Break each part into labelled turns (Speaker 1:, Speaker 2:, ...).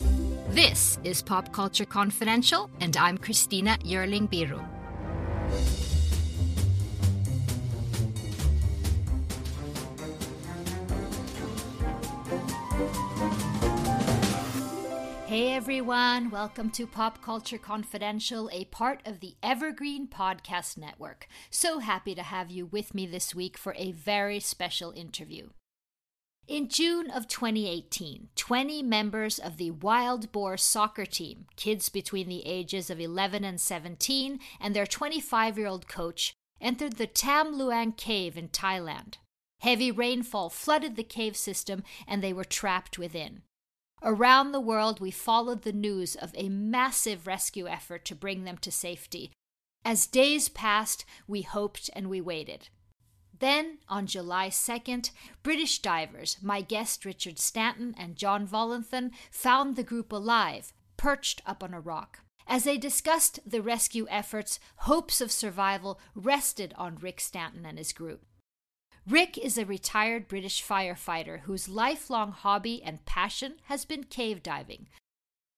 Speaker 1: This is Pop Culture Confidential, and I'm Christina Yerling Biru. Hey everyone, welcome to Pop Culture Confidential, a part of the Evergreen Podcast Network. So happy to have you with me this week for a very special interview. In June of 2018, 20 members of the Wild Boar soccer team, kids between the ages of 11 and 17, and their 25 year old coach, entered the Tham Luang cave in Thailand. Heavy rainfall flooded the cave system and they were trapped within. Around the world, we followed the news of a massive rescue effort to bring them to safety. As days passed, we hoped and we waited. Then, on July 2nd, British divers, my guest Richard Stanton and John Volanthen, found the group alive, perched up on a rock. As they discussed the rescue efforts, hopes of survival rested on Rick Stanton and his group. Rick is a retired British firefighter whose lifelong hobby and passion has been cave diving,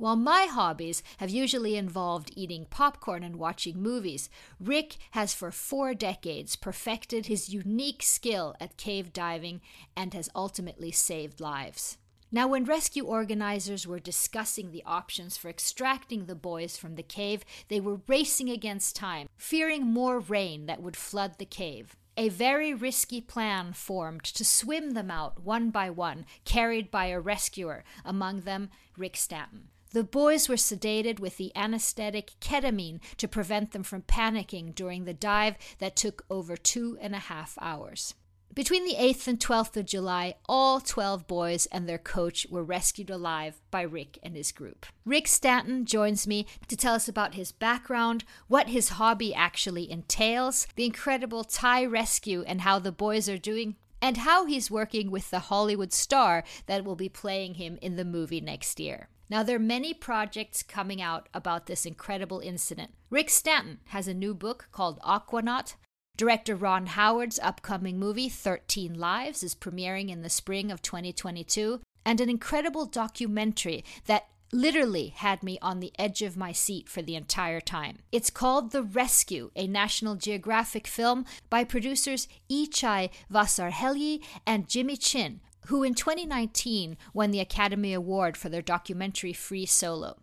Speaker 1: while my hobbies have usually involved eating popcorn and watching movies, Rick has for four decades perfected his unique skill at cave diving and has ultimately saved lives. Now, when rescue organizers were discussing the options for extracting the boys from the cave, they were racing against time, fearing more rain that would flood the cave. A very risky plan formed to swim them out one by one, carried by a rescuer, among them Rick Stanton. The boys were sedated with the anesthetic ketamine to prevent them from panicking during the dive that took over two and a half hours. Between the 8th and 12th of July, all 12 boys and their coach were rescued alive by Rick and his group. Rick Stanton joins me to tell us about his background, what his hobby actually entails, the incredible Thai rescue, and how the boys are doing, and how he's working with the Hollywood star that will be playing him in the movie next year. Now, there are many projects coming out about this incredible incident. Rick Stanton has a new book called Aquanaut. Director Ron Howard's upcoming movie, 13 Lives, is premiering in the spring of 2022. And an incredible documentary that literally had me on the edge of my seat for the entire time. It's called The Rescue, a National Geographic film by producers Ichai Vasarhelyi and Jimmy Chin, who in 2019 won the Academy Award for their documentary Free Solo.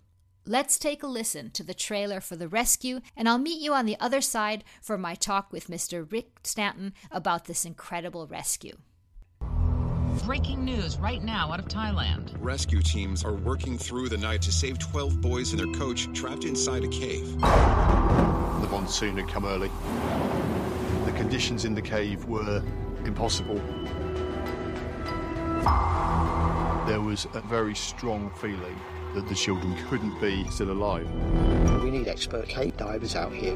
Speaker 1: Let's take a listen to the trailer for The Rescue, and I'll meet you on the other side for my talk with Mr. Rick Stanton about this incredible rescue.
Speaker 2: Breaking news right now out of Thailand.
Speaker 3: Rescue teams are working through the night to save 12 boys and their coach trapped inside a cave.
Speaker 4: The monsoon had come early. The conditions in the cave were impossible. There was a very strong feeling that the children couldn't be still alive.
Speaker 5: We need expert cave divers out here.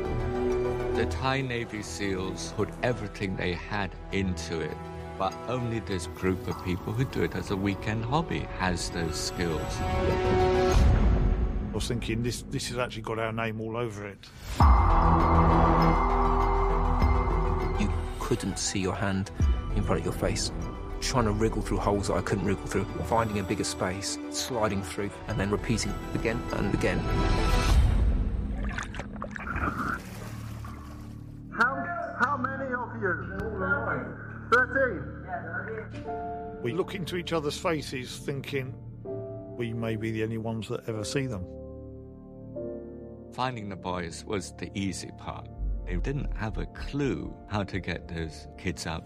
Speaker 6: The Thai Navy SEALs put everything they had into it, but only this group of people who do it as a weekend hobby has those skills.
Speaker 7: I was thinking this this has actually got our name all over it.
Speaker 8: You couldn't see your hand in front of your face trying to wriggle through holes that I couldn't wriggle through, finding a bigger space, sliding through, and then repeating again and again.
Speaker 9: How, how many of you? 13.
Speaker 7: We look into each other's faces thinking we may be the only ones that ever see them.
Speaker 6: Finding the boys was the easy part. They didn't have a clue how to get those kids out.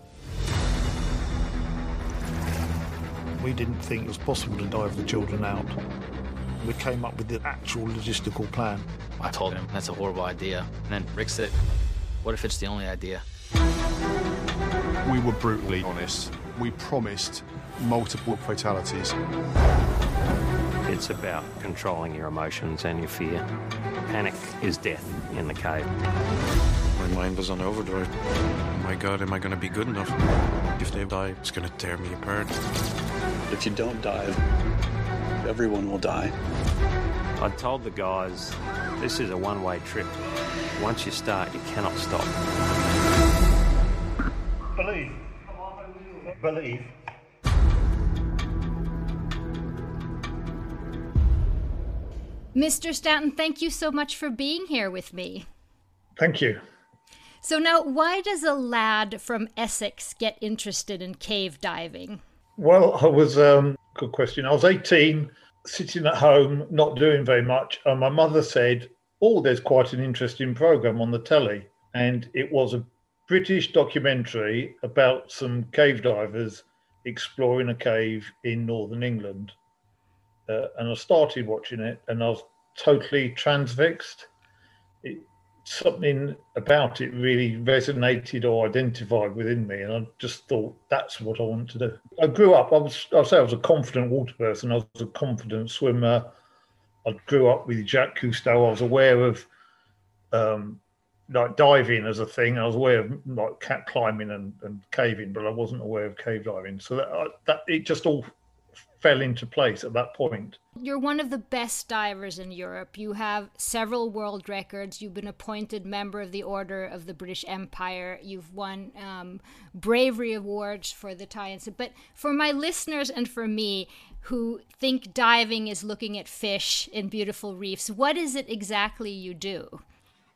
Speaker 7: We didn't think it was possible to dive the children out. We came up with the actual logistical plan.
Speaker 10: I told him that's a horrible idea. And then Rick said, What if it's the only idea?
Speaker 4: We were brutally honest. We promised multiple fatalities.
Speaker 11: It's about controlling your emotions and your fear. Panic is death in the cave.
Speaker 12: My mind was on overdrive. Oh my god, am I going to be good enough? If they die, it's going to tear me apart.
Speaker 13: If you don't dive, everyone will die.
Speaker 11: I told the guys this is a one way trip. Once you start, you cannot stop.
Speaker 7: Believe. Believe.
Speaker 1: Mr. Stanton, thank you so much for being here with me.
Speaker 7: Thank you.
Speaker 1: So, now, why does a lad from Essex get interested in cave diving?
Speaker 7: Well, I was, um, good question. I was 18, sitting at home, not doing very much. And my mother said, Oh, there's quite an interesting program on the telly. And it was a British documentary about some cave divers exploring a cave in northern England. Uh, and I started watching it and I was totally transfixed. It, something about it really resonated or identified within me, and I just thought that's what I want to do. I grew up. I was. I say I was a confident water person. I was a confident swimmer. I grew up with Jacques Cousteau. I was aware of um, like diving as a thing. I was aware of like cat climbing and, and caving, but I wasn't aware of cave diving. So that that it just all fell into place at that point.
Speaker 1: You're one of the best divers in Europe. You have several world records. You've been appointed member of the Order of the British Empire. You've won um, bravery awards for the tie ins. But for my listeners and for me, who think diving is looking at fish in beautiful reefs, what is it exactly you do?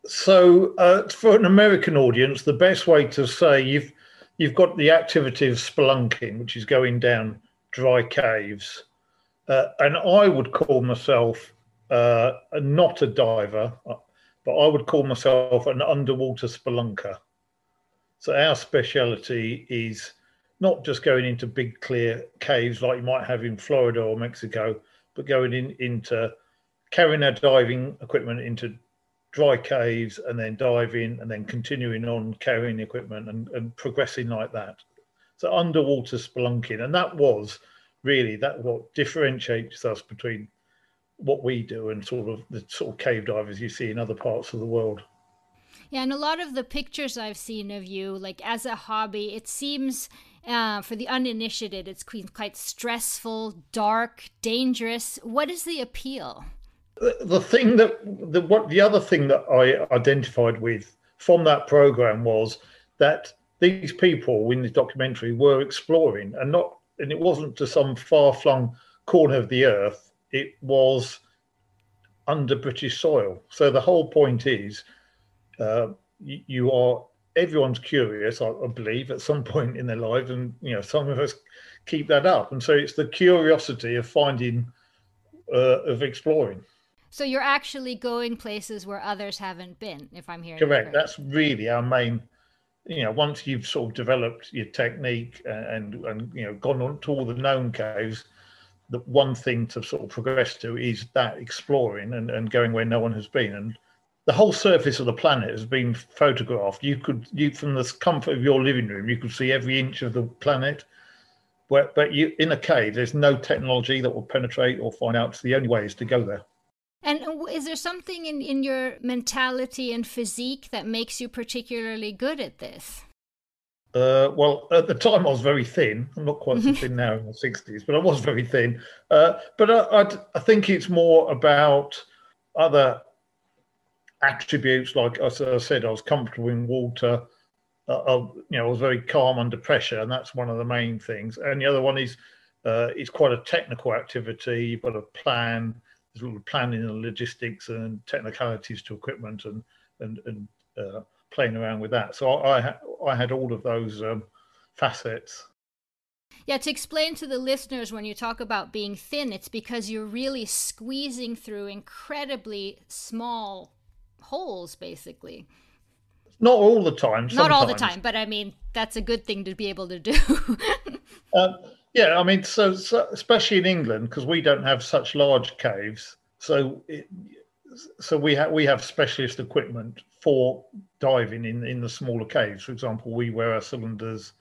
Speaker 7: So, uh, for an American audience, the best way to say you've you've got the activity of spelunking, which is going down dry caves. Uh, and I would call myself uh, not a diver, but I would call myself an underwater spelunker. So our speciality is not just going into big clear caves like you might have in Florida or Mexico, but going in into carrying our diving equipment into dry caves and then diving and then continuing on carrying equipment and, and progressing like that. So underwater spelunking, and that was really that what differentiates us between what we do and sort of the sort of cave divers you see in other parts of the world.
Speaker 1: Yeah, and a lot of the pictures I've seen of you, like as a hobby, it seems uh, for the uninitiated, it's quite stressful, dark, dangerous. What is the appeal?
Speaker 7: The thing that the what the other thing that I identified with from that program was that these people in the documentary were exploring and not and it wasn't to some far flung corner of the earth. It was under british soil. So the whole point is uh, you, you, are everyone's curious I, I, believe at some point in their lives and you know some of us keep that up. And so it's the curiosity of finding uh, of exploring.
Speaker 1: So you're actually going places where others haven't been if i'm hearing
Speaker 7: correct. that's really our main you know, once you've sort of developed your technique and and you know gone on to all the known caves, the one thing to sort of progress to is that exploring and, and going where no one has been. And the whole surface of the planet has been photographed. You could you from the comfort of your living room, you could see every inch of the planet. Where, but you in a cave, there's no technology that will penetrate or find out. So the only way is to go there.
Speaker 1: And is there something in, in your mentality and physique that makes you particularly good at this?
Speaker 7: Uh, well, at the time I was very thin. I'm not quite so thin now in my 60s, but I was very thin. Uh, but I, I, I, think it's more about other attributes. Like as I said, I was comfortable in water. Uh, I, you know, I was very calm under pressure, and that's one of the main things. And the other one is uh, it's quite a technical activity. You've got a plan there's a lot of planning and logistics and technicalities to equipment and and and uh, playing around with that. So I I had all of those um, facets.
Speaker 1: Yeah, to explain to the listeners when you talk about being thin, it's because you're really squeezing through incredibly small holes, basically.
Speaker 7: Not all the time. Sometimes.
Speaker 1: Not all the time, but I mean that's a good thing to be able to do.
Speaker 7: um, yeah, I mean, so, so especially in England because we don't have such large caves, so it, so we have we have specialist equipment for diving in in the smaller caves. For example, we wear our cylinders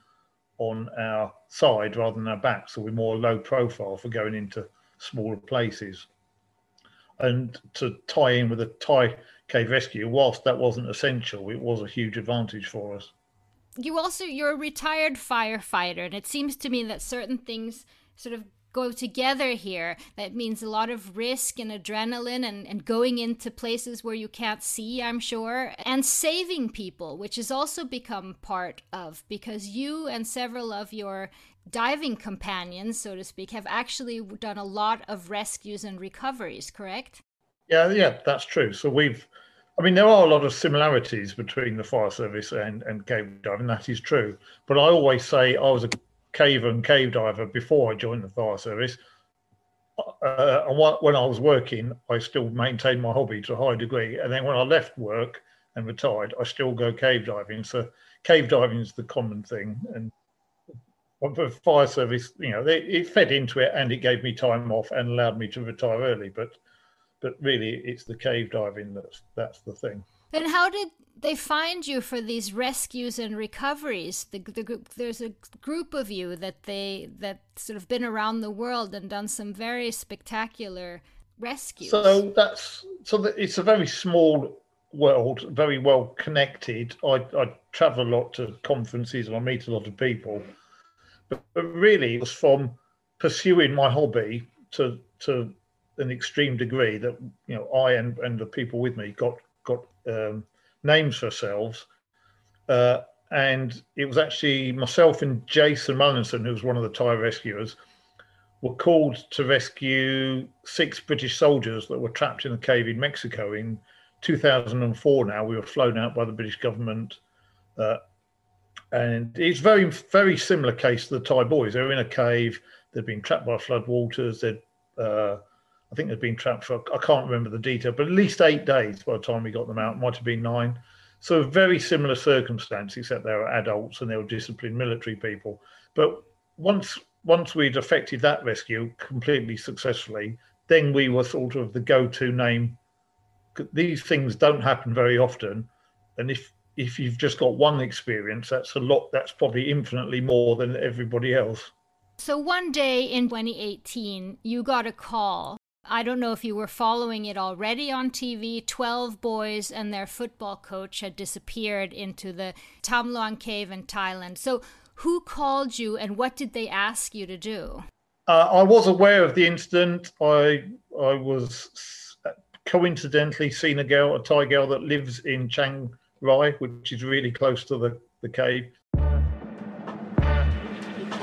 Speaker 7: on our side rather than our back, so we're more low profile for going into smaller places. And to tie in with the Thai cave rescue, whilst that wasn't essential, it was a huge advantage for us.
Speaker 1: You also you're a retired firefighter, and it seems to me that certain things sort of go together here. That means a lot of risk and adrenaline and, and going into places where you can't see, I'm sure, and saving people, which has also become part of because you and several of your diving companions, so to speak, have actually done a lot of rescues and recoveries, correct?
Speaker 7: Yeah, yeah, that's true. So we've, I mean, there are a lot of similarities between the fire service and, and cave diving, that is true. But I always say I was a cave and cave diver before I joined the fire service. Uh, and when I was working, I still maintained my hobby to a high degree. And then when I left work and retired, I still go cave diving. So cave diving is the common thing. And for fire service, you know, it, it fed into it and it gave me time off and allowed me to retire early. But but really, it's the cave diving that's that's the thing.
Speaker 1: And how did they find you for these rescues and recoveries. The, the group, there's a group of you that they that sort of been around the world and done some very spectacular rescues.
Speaker 7: So that's so that it's a very small world, very well connected. I, I travel a lot to conferences and I meet a lot of people, but, but really it was from pursuing my hobby to to an extreme degree that you know I and, and the people with me got got um, names for ourselves. Uh, and it was actually myself and Jason Mallinson, who was one of the Thai rescuers, were called to rescue six British soldiers that were trapped in a cave in Mexico in 2004. Now we were flown out by the British government, uh, and it's very very similar case to the Thai boys. They were in a cave. They'd been trapped by floodwaters. They'd uh, I think they'd been trapped for, I can't remember the detail, but at least eight days by the time we got them out. Might have been nine. So very similar circumstance, except they were adults and they were disciplined military people. But once once we'd effected that rescue completely successfully, then we were sort of the go-to name. These things don't happen very often, and if if you've just got one experience, that's a lot. That's probably infinitely more than everybody else.
Speaker 1: So one day in 2018, you got a call I don't know if you were following it already on TV. 12 boys and their football coach had disappeared into the Tham Luang cave in Thailand. So, who called you and what did they ask you to do?
Speaker 7: Uh, I was aware of the incident. I I was coincidentally seen a girl, a Thai girl that lives in Chiang Rai, which is really close to the, the cave.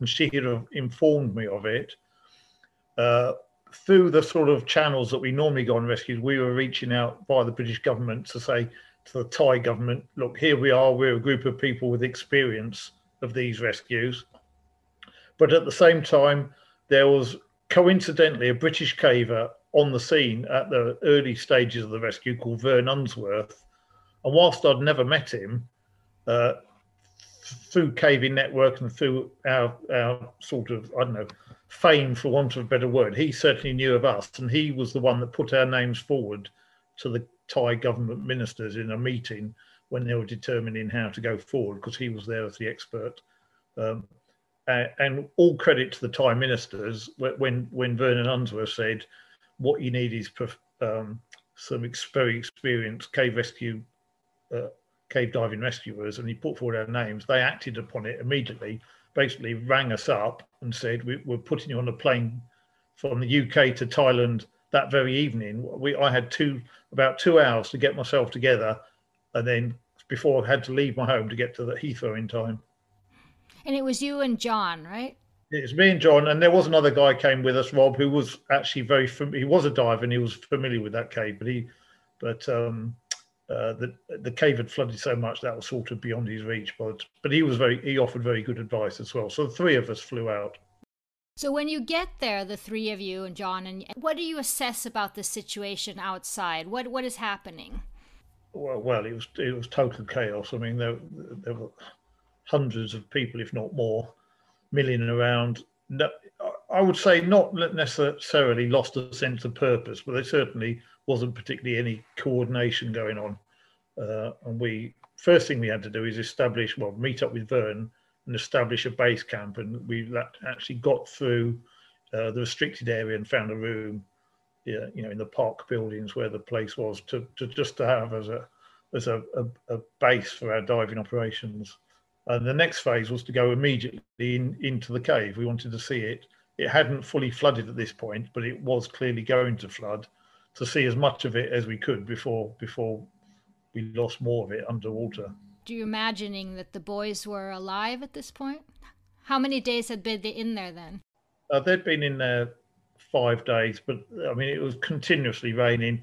Speaker 7: And she had informed me of it. Uh, through the sort of channels that we normally go on rescues, we were reaching out by the British government to say to the Thai government, look, here we are, we're a group of people with experience of these rescues. But at the same time, there was coincidentally a British caver on the scene at the early stages of the rescue called Vern Unsworth. And whilst I'd never met him, uh, through Caving Network and through our, our sort of, I don't know, fame, for want of a better word, he certainly knew of us. And he was the one that put our names forward to the Thai government ministers in a meeting when they were determining how to go forward, because he was there as the expert. Um, and all credit to the Thai ministers when when Vernon Unsworth said, "What you need is um, some very experienced cave rescue uh, cave diving rescuers and he put forward our names, they acted upon it immediately, basically rang us up and said, we, are putting you on a plane from the UK to Thailand that very evening, we I had two about two hours to get myself together, and then before I had to leave my home to get to the Heathrow in time.
Speaker 1: And it was you and John, right?
Speaker 7: It was me and John, and there was another guy came with us, Rob, who was actually very he was a diver and he was familiar with that cave, but he, but um, uh, the the cave had flooded so much that was sort of beyond his reach. But but he was very he offered very good advice as well. So the three of us flew out.
Speaker 1: So when you get there, the three of you and John, and what do you assess about the situation outside? What what is happening?
Speaker 7: Well, well, it was it was total chaos. I mean, there there were hundreds of people, if not more, milling around. No, I would say not necessarily lost a sense of purpose, but there certainly wasn't particularly any coordination going on. Uh, and we first thing we had to do is establish, well, meet up with Vern and establish a base camp. And we actually got through uh, the restricted area and found a room, you know, in the park buildings where the place was to, to just to have as a as a, a, a base for our diving operations. And the next phase was to go immediately in, into the cave. We wanted to see it. It hadn't fully flooded at this point, but it was clearly going to flood. To see as much of it as we could before before we lost more of it underwater.
Speaker 1: Do you imagining that the boys were alive at this point? How many days had been in there then?
Speaker 7: Uh, they'd been in there five days, but I mean it was continuously raining.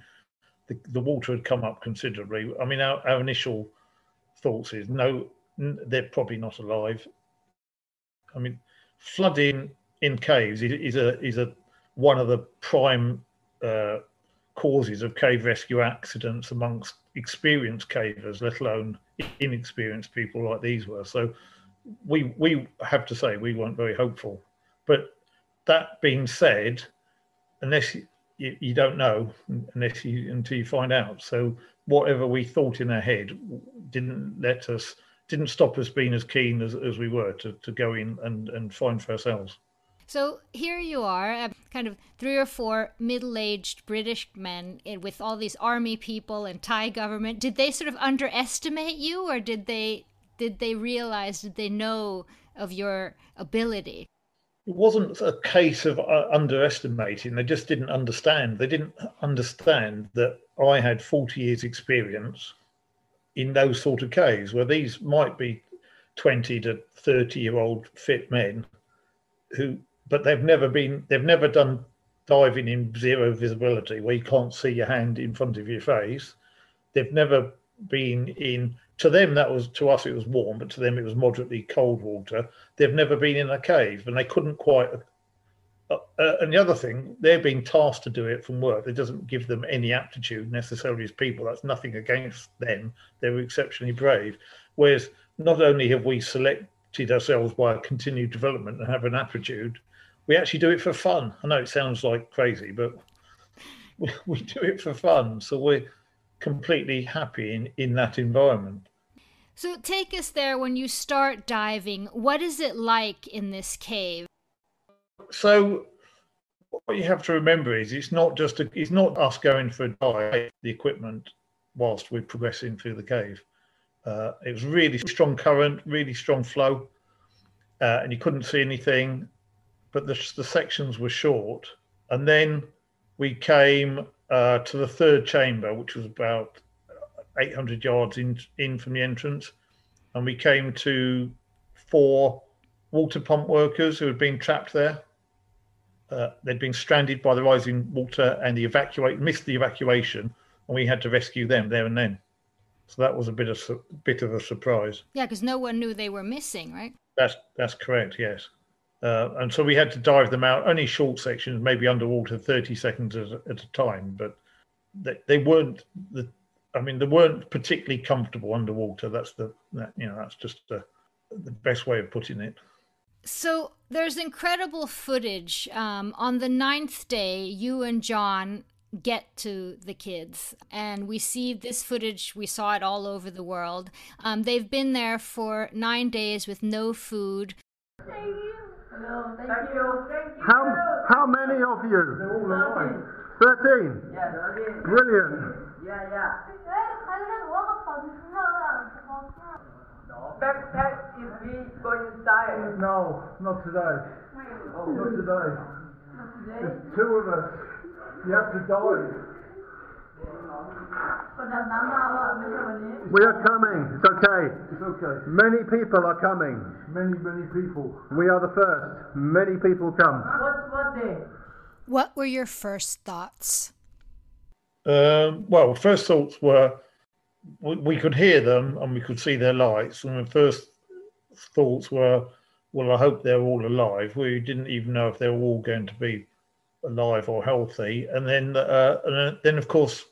Speaker 7: The, the water had come up considerably. I mean our, our initial thoughts is no they're probably not alive. I mean, flooding in caves is a is a one of the prime uh, causes of cave rescue accidents amongst experienced cavers, let alone inexperienced people like these were. So we we have to say we weren't very hopeful. But that being said, unless you, you don't know unless you until you find out. So whatever we thought in our head didn't let us didn't stop us being as keen as, as we were to, to go in and, and find for ourselves.
Speaker 1: So here you are, uh, kind of three or four middle aged British men eh, with all these army people and Thai government. Did they sort of underestimate you or did they did they realize, did they know of your ability?
Speaker 7: It wasn't a case of uh, underestimating. They just didn't understand. They didn't understand that I had 40 years' experience in those sort of caves where these might be 20 to 30 year old fit men who but they've never been they've never done diving in zero visibility where you can't see your hand in front of your face they've never been in to them that was to us it was warm but to them it was moderately cold water they've never been in a cave and they couldn't quite uh, uh, and the other thing, they're being tasked to do it from work. It doesn't give them any aptitude necessarily as people. That's nothing against them. They were exceptionally brave. Whereas not only have we selected ourselves by a continued development and have an aptitude, we actually do it for fun. I know it sounds like crazy, but we, we do it for fun. So we're completely happy in, in that environment.
Speaker 1: So take us there when you start diving. What is it like in this cave?
Speaker 7: so what you have to remember is it's not just a, it's not us going for a dive the equipment whilst we're progressing through the cave. Uh, it was really strong current, really strong flow, uh, and you couldn't see anything. But the, the sections were short, and then we came uh, to the third chamber, which was about 800 yards in in from the entrance, and we came to four water pump workers who had been trapped there uh, they'd been stranded by the rising water and the evacuate missed the evacuation, and we had to rescue them there and then. So that was a bit of bit of a surprise.
Speaker 1: Yeah, because no one knew they were missing, right?
Speaker 7: That's that's correct. Yes, uh, and so we had to dive them out, only short sections, maybe underwater, thirty seconds at, at a time. But they, they weren't the. I mean, they weren't particularly comfortable underwater. That's the that, you know that's just the, the best way of putting it.
Speaker 1: So there's incredible footage. Um, on the ninth day, you and John get to the kids, and we see this footage. We saw it all over the world. Um, they've been there for nine days with no food.
Speaker 9: Thank you. Hello, thank, thank you. you. How, how many of you? Thirteen. Yeah, thirteen. Brilliant. Yeah, yeah.
Speaker 14: Backpack is we go inside.
Speaker 9: No, not today. Oh. Not today. Not today. There's two of us. You have to dive. We are coming. It's okay.
Speaker 15: It's okay.
Speaker 9: Many people are coming.
Speaker 15: Many, many people.
Speaker 9: We are the first. Many people come.
Speaker 14: What, what day?
Speaker 1: What were your first thoughts?
Speaker 7: Um, well, first thoughts were we, we could hear them and we could see their lights, and the first thoughts were, well, I hope they're all alive. We didn't even know if they were all going to be alive or healthy. And then, uh, and then of course,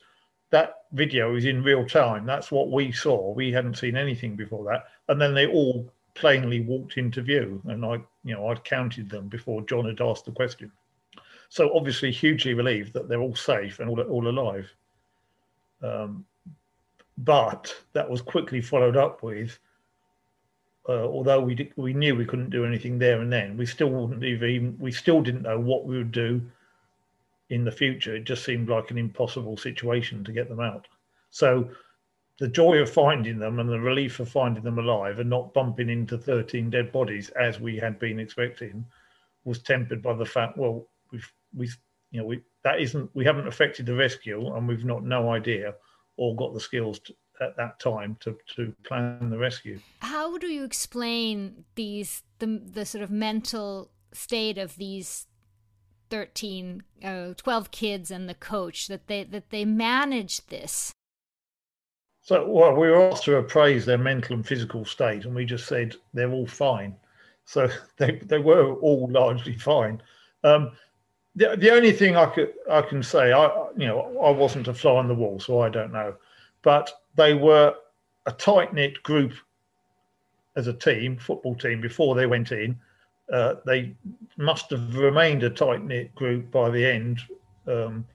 Speaker 7: that video is in real time. That's what we saw. We hadn't seen anything before that. And then they all plainly walked into view, and I, you know, I'd counted them before John had asked the question. So obviously, hugely relieved that they're all safe and all all alive. Um, but that was quickly followed up with uh, although we did, we knew we couldn't do anything there and then, we still wouldn't even we still didn't know what we would do in the future. It just seemed like an impossible situation to get them out. So the joy of finding them and the relief of finding them alive and not bumping into 13 dead bodies as we had been expecting was tempered by the fact, well, we've we you know we that isn't we haven't affected the rescue and we've not no idea or got the skills to, at that time to, to plan the rescue.
Speaker 1: How do you explain these the the sort of mental state of these 13 uh, 12 kids and the coach that they that they managed this.
Speaker 7: So well we were asked to appraise their mental and physical state and we just said they're all fine. So they, they were all largely fine. Um, the, the only thing I could I can say I you know I wasn't a fly on the wall so I don't know. But they were a tight knit group as a team, football team, before they went in. Uh, they must have remained a tight knit group by the end um,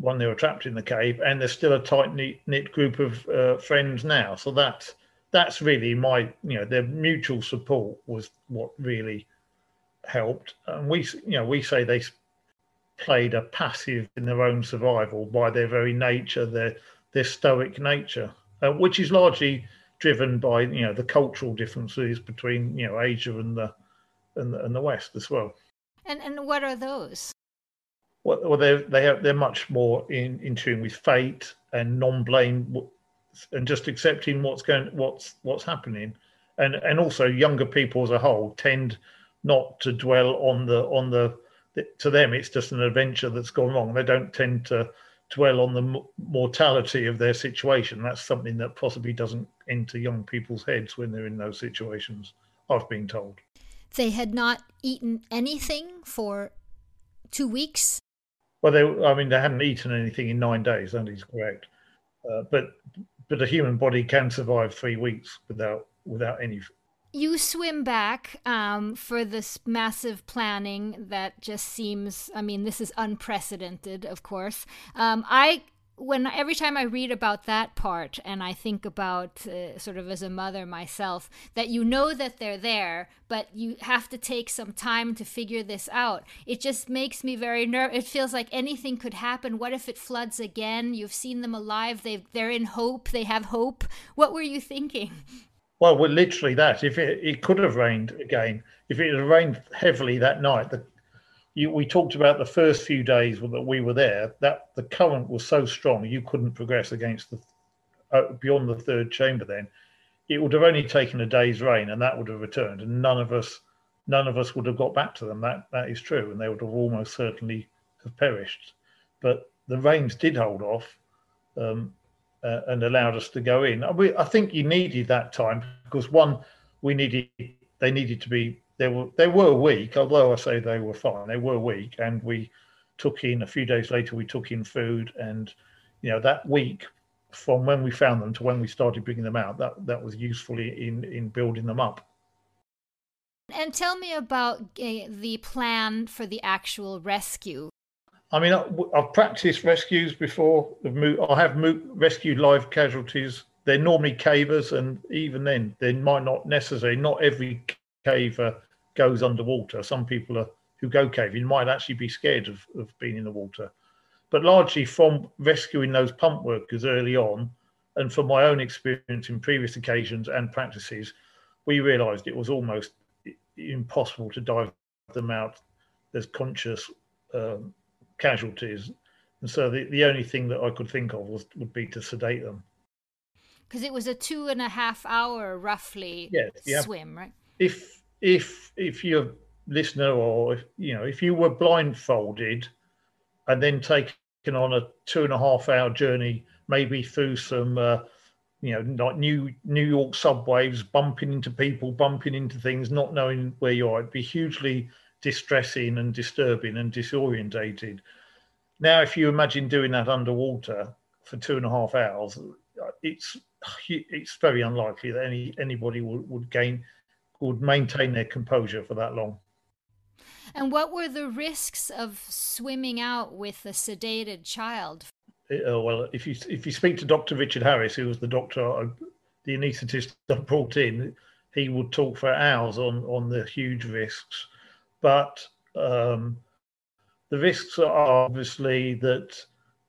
Speaker 7: when they were trapped in the cave, and they're still a tight knit group of uh, friends now. So that's that's really my you know their mutual support was what really helped. And we you know we say they played a passive in their own survival by their very nature, their their stoic nature, uh, which is largely driven by you know the cultural differences between you know Asia and the and the, and the West as well.
Speaker 1: And and what are those?
Speaker 7: Well, well they they are, they're much more in in tune with fate and non-blame and just accepting what's going what's what's happening, and and also younger people as a whole tend not to dwell on the on the to them it's just an adventure that's gone wrong. They don't tend to dwell on the mortality of their situation. That's something that possibly doesn't enter young people's heads when they're in those situations, I've been told.
Speaker 1: They had not eaten anything for two weeks?
Speaker 7: Well, they, I mean, they hadn't eaten anything in nine days, that is correct. Uh, but but a human body can survive three weeks without without any
Speaker 1: you swim back um, for this massive planning that just seems i mean this is unprecedented of course um, i when every time I read about that part and I think about uh, sort of as a mother myself that you know that they're there but you have to take some time to figure this out it just makes me very nervous it feels like anything could happen. What if it floods again? You've seen them alive. They they're in hope. They have hope. What were you thinking?
Speaker 7: Well, literally that. If it, it could have rained again, if it had rained heavily that night, the, you, we talked about the first few days that we were there. That the current was so strong, you couldn't progress against the uh, beyond the third chamber. Then it would have only taken a day's rain, and that would have returned, and none of us, none of us would have got back to them. That that is true, and they would have almost certainly have perished. But the rains did hold off. Um, uh, and allowed us to go in. We, I think you needed that time because one, we needed they needed to be they were they were weak. Although I say they were fine, they were weak, and we took in a few days later. We took in food, and you know that week from when we found them to when we started bringing them out, that that was useful in in building them up.
Speaker 1: And tell me about uh, the plan for the actual rescue.
Speaker 7: I mean, I've practiced rescues before. I have rescued live casualties. They're normally cavers, and even then, they might not necessarily. Not every caver goes underwater. Some people are, who go caving might actually be scared of, of being in the water. But largely from rescuing those pump workers early on, and from my own experience in previous occasions and practices, we realised it was almost impossible to dive them out as conscious um, casualties And so the, the only thing that I could think of was would be to sedate them.
Speaker 1: Because it was a two and a half hour roughly
Speaker 7: yes, yeah.
Speaker 1: swim, right?
Speaker 7: If if if your listener or if, you know if you were blindfolded and then taken on a two and a half hour journey, maybe through some uh, you know like New New York subways, bumping into people, bumping into things, not knowing where you are, it'd be hugely distressing and disturbing and disorientated. Now, if you imagine doing that underwater for two and a half hours, it's it's very unlikely that any anybody would, would gain would maintain their composure for that long.
Speaker 1: And what were the risks of swimming out with a sedated child?
Speaker 7: Uh, well, if you if you speak to Dr. Richard Harris, who was the doctor, uh, the anaesthetist I brought in, he would talk for hours on on the huge risks. But um, the risks are obviously that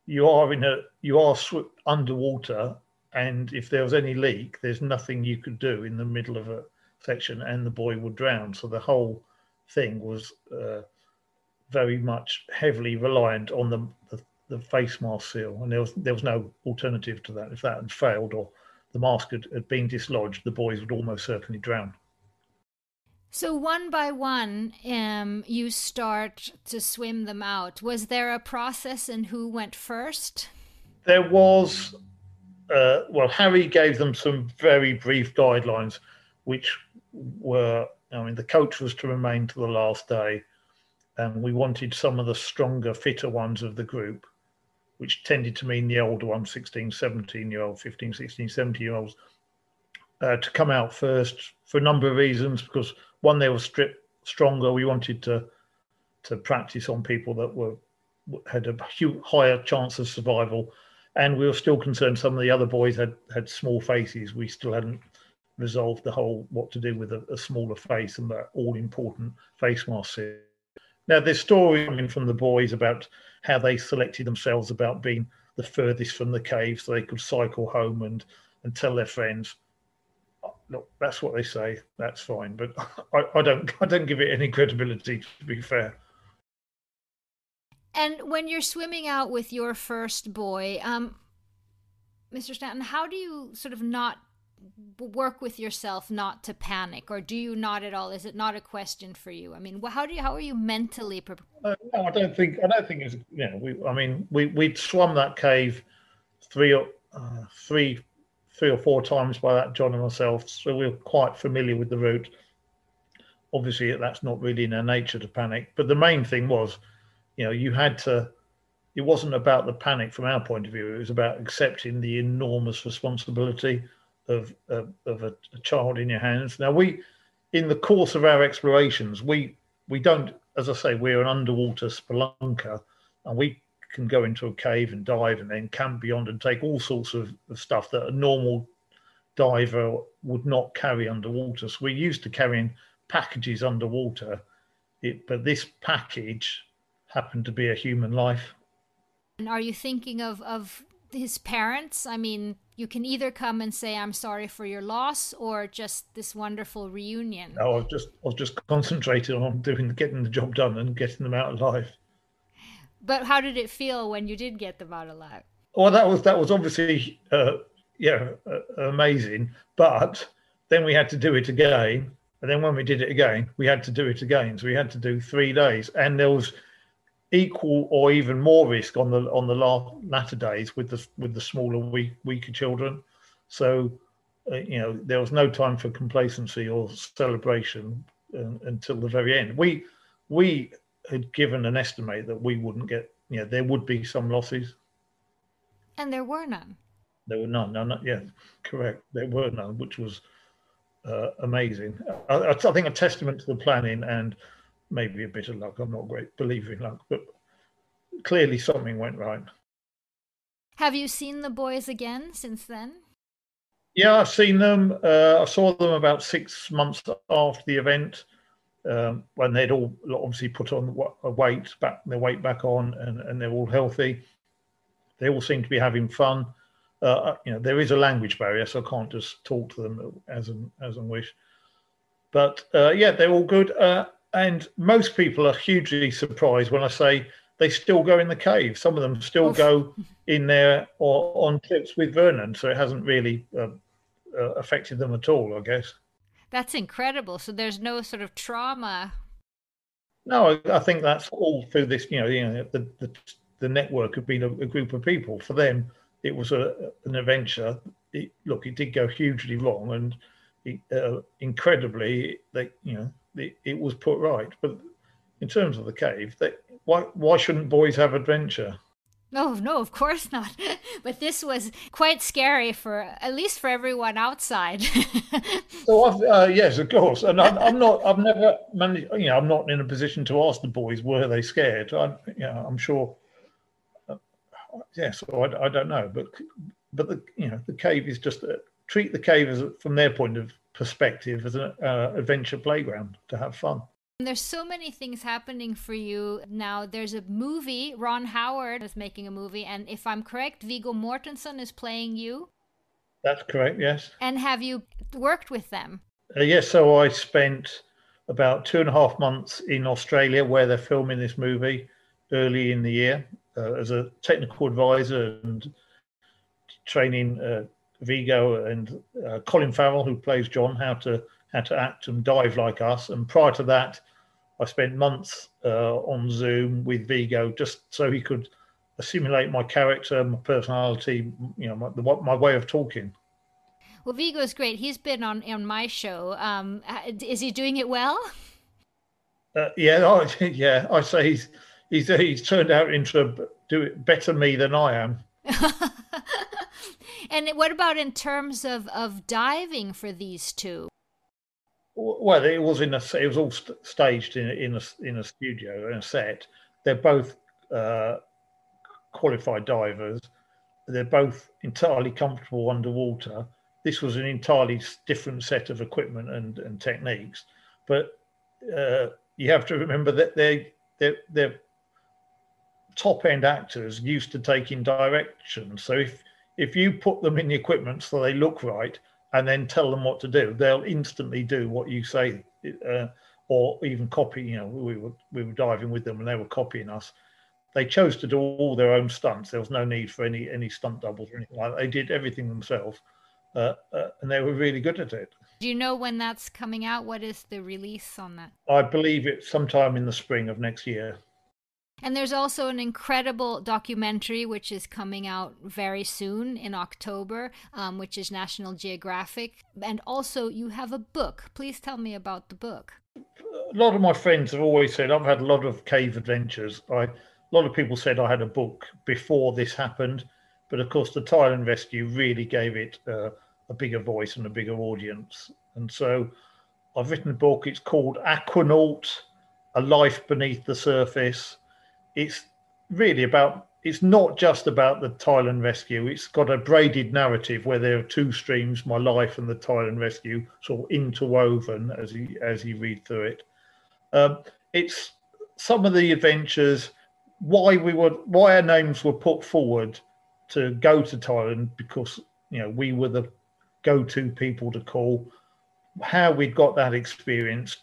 Speaker 7: you are in a you are sw- underwater, and if there was any leak, there's nothing you could do in the middle of a section, and the boy would drown. So the whole thing was uh, very much heavily reliant on the, the, the face mask seal, and there was there was no alternative to that. If that had failed or the mask had, had been dislodged, the boys would almost certainly drown.
Speaker 1: So one by one, um, you start to swim them out. Was there a process and who went first?
Speaker 7: There was. Uh, well, Harry gave them some very brief guidelines, which were. I mean, the coach was to remain to the last day, and we wanted some of the stronger, fitter ones of the group, which tended to mean the older ones, 16, 17 year old, 15, 16, 17 year olds, uh, to come out first for a number of reasons because one they were stripped stronger. We wanted to to practice on people that were had a higher chance of survival, and we were still concerned some of the other boys had had small faces. We still hadn't resolved the whole what to do with a, a smaller face and that all important face mask. Now there's story coming from the boys about how they selected themselves about being the furthest from the cave so they could cycle home and and tell their friends look, that's what they say. That's fine, but I, I don't I don't give it any credibility. To be fair.
Speaker 1: And when you're swimming out with your first boy, um, Mr. Stanton, how do you sort of not work with yourself not to panic, or do you not at all? Is it not a question for you? I mean, how do you how are you mentally prepared?
Speaker 7: Uh, no, I don't think I don't think it's you know we I mean we we'd swum that cave three uh, three three or four times by that John and myself, so we're quite familiar with the route. Obviously, that's not really in our nature to panic, but the main thing was, you know, you had to. It wasn't about the panic from our point of view. It was about accepting the enormous responsibility of of, of a, a child in your hands. Now, we, in the course of our explorations, we we don't, as I say, we're an underwater spelunker, and we can go into a cave and dive and then camp beyond and take all sorts of, of stuff that a normal diver would not carry underwater. So we're used to carrying packages underwater, it, but this package happened to be a human life.
Speaker 1: And are you thinking of, of his parents? I mean, you can either come and say I'm sorry for your loss, or just this wonderful reunion.
Speaker 7: No, I was just I was just concentrating on doing getting the job done and getting them out alive.
Speaker 1: But how did it feel when you did get them out alive?
Speaker 7: Well, that was that was obviously uh, yeah uh, amazing. But then we had to do it again, and then when we did it again, we had to do it again. So we had to do three days, and there was equal or even more risk on the on the last, latter days with the with the smaller weak, weaker children. So uh, you know there was no time for complacency or celebration uh, until the very end. We we had given an estimate that we wouldn't get, you know, there would be some losses.
Speaker 1: And there were none.
Speaker 7: There were none. No, not, yeah, correct. There were none, which was uh, amazing. I, I, think a testament to the planning and maybe a bit of luck. I'm not a great believer in luck, but clearly something went right.
Speaker 1: Have you seen the boys again since then?
Speaker 7: Yeah, I've seen them. Uh, I saw them about six months after the event um, when they'd all obviously put on a weight back their weight back on and, and they're all healthy they all seem to be having fun uh, uh, you know there is a language barrier so i can't just talk to them as and as and wish but uh, yeah they're all good uh, and most people are hugely surprised when i say they still go in the cave. Some of them still
Speaker 1: Oof.
Speaker 7: go in there or on trips with Vernon, so it hasn't really uh, uh, affected them at all, I guess.
Speaker 1: That's incredible. So there's no sort of trauma.
Speaker 7: No, I, I think that's all through this. You know, you know, the the, the network have been a, a group of people. For them, it was a an adventure. It, look, it did go hugely wrong, and uh, incredibly, they you know, it, it was put right. But in terms of the cave, they, why why shouldn't boys have adventure?
Speaker 1: No, no, of course not. But this was quite scary for at least for everyone outside.
Speaker 7: So I've, uh, yes, of course, and I'm, I'm not. I've never managed. You know, I'm not in a position to ask the boys were they scared. I, you know, I'm sure. Uh, yes, I, I don't know, but but the you know the cave is just a, treat the cave as from their point of perspective as an uh, adventure playground to have fun.
Speaker 1: There's so many things happening for you now. There's a movie. Ron Howard is making a movie, and if I'm correct, Viggo Mortensen is playing you.
Speaker 7: That's correct. Yes.
Speaker 1: And have you worked with them?
Speaker 7: Uh, yes. So I spent about two and a half months in Australia where they're filming this movie early in the year uh, as a technical advisor and training uh, Viggo and uh, Colin Farrell, who plays John, how to how to act and dive like us. And prior to that, I spent months uh, on Zoom with Viggo just so he could assimilate my character, my personality, you know, my, the, my way of talking.
Speaker 1: Well, Viggo's great. He's been on on my show. Um, is he doing it well?
Speaker 7: Uh, yeah, I, yeah. I say he's he's he's turned out into a, do it better me than I am.
Speaker 1: and what about in terms of of diving for these two?
Speaker 7: Well, it was in a it was all st- staged in in a in a studio in a set. They're both uh, qualified divers. They're both entirely comfortable underwater. This was an entirely different set of equipment and, and techniques, but uh, you have to remember that they they're, they're top end actors used to taking direction. So if if you put them in the equipment so they look right, and then tell them what to do, they'll instantly do what you say, uh, or even copy. You know, we were we were diving with them and they were copying us. They chose to do all their own stunts. There was no need for any any stunt doubles or anything like that. They did everything themselves, uh, uh, and they were really good at it.
Speaker 1: Do you know when that's coming out? What is the release on that?
Speaker 7: I believe it's sometime in the spring of next year.
Speaker 1: And there's also an incredible documentary which is coming out very soon in October, um, which is National Geographic. And also, you have a book. Please tell me about the book.
Speaker 7: A lot of my friends have always said I've had a lot of cave adventures. I, a lot of people said I had a book before this happened, but of course, the Thailand rescue really gave it uh, a bigger voice and a bigger audience. And so, I've written a book. It's called Aquanaut: A Life Beneath the Surface it's really about it's not just about the Thailand rescue. It's got a braided narrative where there are two streams, my life and the Thailand rescue, sort of interwoven as you as you read through it. Um, it's some of the adventures, why we were why our names were put forward to go to Thailand because you know we were the go-to people to call, how we got that experience,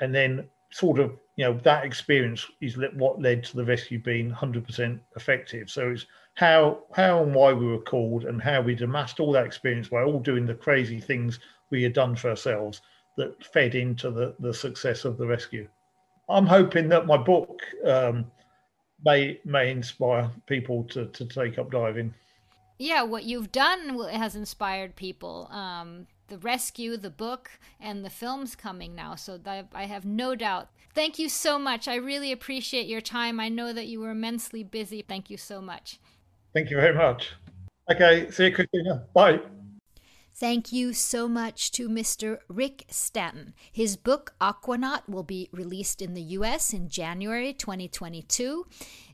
Speaker 7: and then sort of you know that experience is what led to the rescue being 100% effective. So it's how how and why we were called and how we'd amassed all that experience by all doing the crazy things we had done for ourselves that fed into the the success of the rescue. I'm hoping that my book um, may may inspire people to to take up diving.
Speaker 1: Yeah what you've done has inspired people um, the rescue, the book, and the film's coming now. So I have no doubt. Thank you so much. I really appreciate your time. I know that you were immensely busy. Thank you so much.
Speaker 7: Thank you very much. Okay, see you, Christina. Bye.
Speaker 1: Thank you so much to Mr. Rick Stanton. His book, Aquanaut, will be released in the US in January 2022.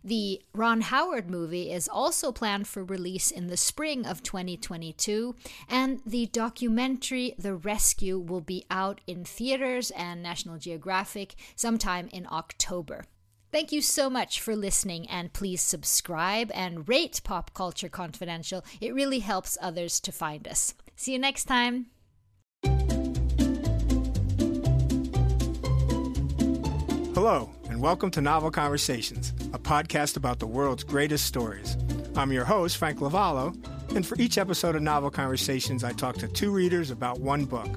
Speaker 1: The Ron Howard movie is also planned for release in the spring of 2022. And the documentary, The Rescue, will be out in theaters and National Geographic sometime in October. Thank you so much for listening, and please subscribe and rate Pop Culture Confidential. It really helps others to find us. See you next time.
Speaker 15: Hello and welcome to Novel Conversations, a podcast about the world's greatest stories. I'm your host, Frank Lavallo, and for each episode of Novel Conversations, I talk to two readers about one book.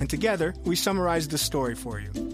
Speaker 15: And together, we summarize the story for you.